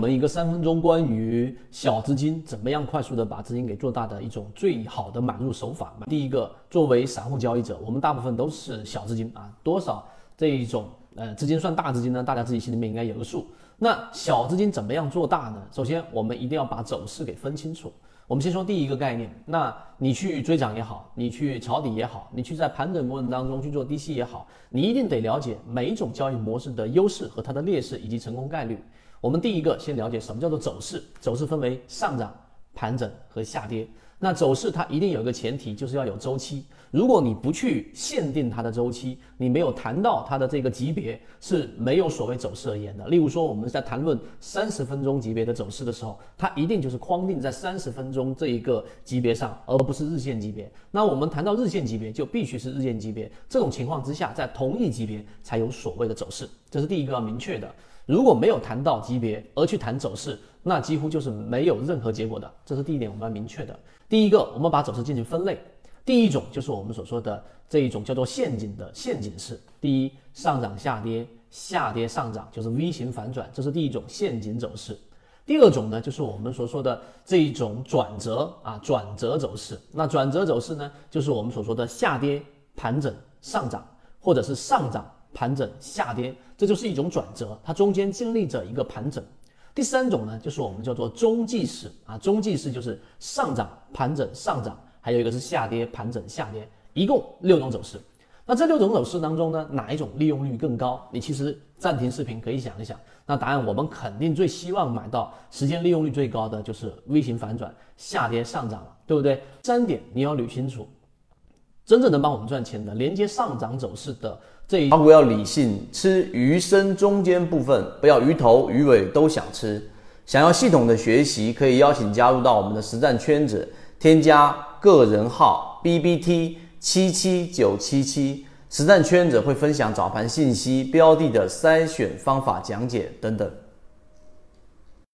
我们一个三分钟关于小资金怎么样快速的把资金给做大的一种最好的买入手法。第一个，作为散户交易者，我们大部分都是小资金啊，多少这一种呃资金算大资金呢？大家自己心里面应该有个数。那小资金怎么样做大呢？首先，我们一定要把走势给分清楚。我们先说第一个概念，那你去追涨也好，你去抄底也好，你去在盘整过程当中去做低吸也好，你一定得了解每一种交易模式的优势和它的劣势以及成功概率。我们第一个先了解什么叫做走势，走势分为上涨、盘整和下跌。那走势它一定有一个前提，就是要有周期。如果你不去限定它的周期，你没有谈到它的这个级别，是没有所谓走势而言的。例如说，我们在谈论三十分钟级别的走势的时候，它一定就是框定在三十分钟这一个级别上，而不是日线级别。那我们谈到日线级别，就必须是日线级别。这种情况之下，在同一级别才有所谓的走势，这是第一个明确的。如果没有谈到级别而去谈走势，那几乎就是没有任何结果的。这是第一点，我们要明确的。第一个，我们把走势进行分类。第一种就是我们所说的这一种叫做陷阱的陷阱式。第一，上涨下跌，下跌上涨，就是 V 型反转，这是第一种陷阱走势。第二种呢，就是我们所说的这一种转折啊，转折走势。那转折走势呢，就是我们所说的下跌盘整上涨，或者是上涨。盘整下跌，这就是一种转折，它中间经历着一个盘整。第三种呢，就是我们叫做中继式啊，中继式就是上涨盘整上涨，还有一个是下跌盘整下跌，一共六种走势。那这六种走势当中呢，哪一种利用率更高？你其实暂停视频可以想一想，那答案我们肯定最希望买到时间利用率最高的就是 V 型反转下跌上涨了，对不对？三点你要捋清楚，真正能帮我们赚钱的连接上涨走势的这一。炒股要理性，吃鱼身中间部分，不要鱼头鱼尾都想吃。想要系统的学习，可以邀请加入到我们的实战圈子，添加个人号 B B T 七七九七七，实战圈子会分享早盘信息、标的的筛选方法讲解等等。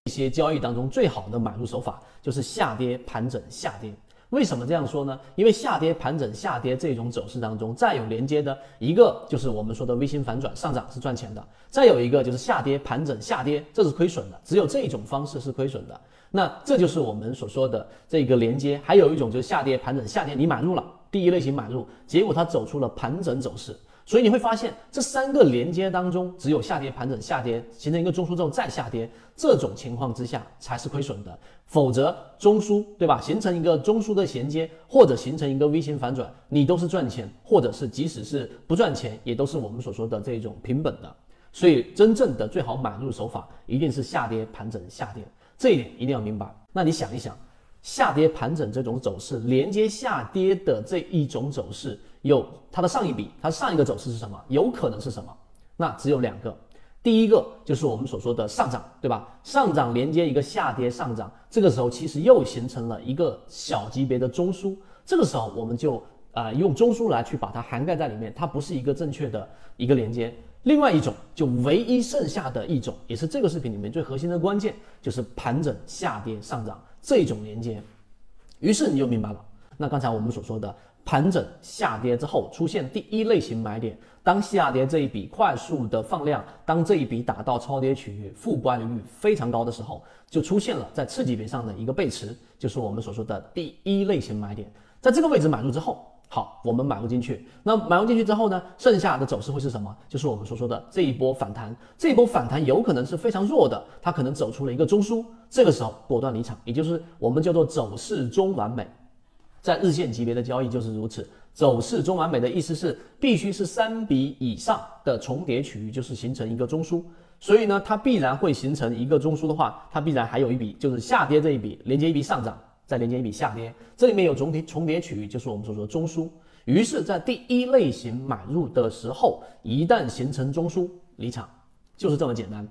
一些交易当中最好的买入手法就是下跌盘整下跌。为什么这样说呢？因为下跌盘整下跌这种走势当中，再有连接的一个就是我们说的微型反转上涨是赚钱的，再有一个就是下跌盘整下跌，这是亏损的。只有这种方式是亏损的。那这就是我们所说的这个连接。还有一种就是下跌盘整下跌，你买入了第一类型买入，结果它走出了盘整走势。所以你会发现，这三个连接当中，只有下跌盘整下跌形成一个中枢之后再下跌，这种情况之下才是亏损的。否则中枢对吧，形成一个中枢的衔接，或者形成一个 V 型反转，你都是赚钱，或者是即使是不赚钱，也都是我们所说的这种平本的。所以真正的最好买入手法，一定是下跌盘整下跌，这一点一定要明白。那你想一想。下跌盘整这种走势，连接下跌的这一种走势，有它的上一笔，它上一个走势是什么？有可能是什么？那只有两个，第一个就是我们所说的上涨，对吧？上涨连接一个下跌上涨，这个时候其实又形成了一个小级别的中枢，这个时候我们就啊用中枢来去把它涵盖在里面，它不是一个正确的一个连接。另外一种就唯一剩下的一种，也是这个视频里面最核心的关键，就是盘整下跌上涨。这种连接，于是你就明白了。那刚才我们所说的盘整下跌之后出现第一类型买点，当下跌这一笔快速的放量，当这一笔打到超跌区域，负乖离率非常高的时候，就出现了在次级别上的一个背驰，就是我们所说的第一类型买点，在这个位置买入之后。好，我们买入进去。那买入进去之后呢？剩下的走势会是什么？就是我们所说的这一波反弹。这一波反弹有可能是非常弱的，它可能走出了一个中枢。这个时候果断离场，也就是我们叫做走势中完美。在日线级别的交易就是如此。走势中完美的意思是，必须是三笔以上的重叠区域，就是形成一个中枢。所以呢，它必然会形成一个中枢的话，它必然还有一笔，就是下跌这一笔连接一笔上涨。再连接一笔下跌，这里面有重叠重叠区域，就是我们所说的中枢。于是，在第一类型买入的时候，一旦形成中枢，离场，就是这么简单。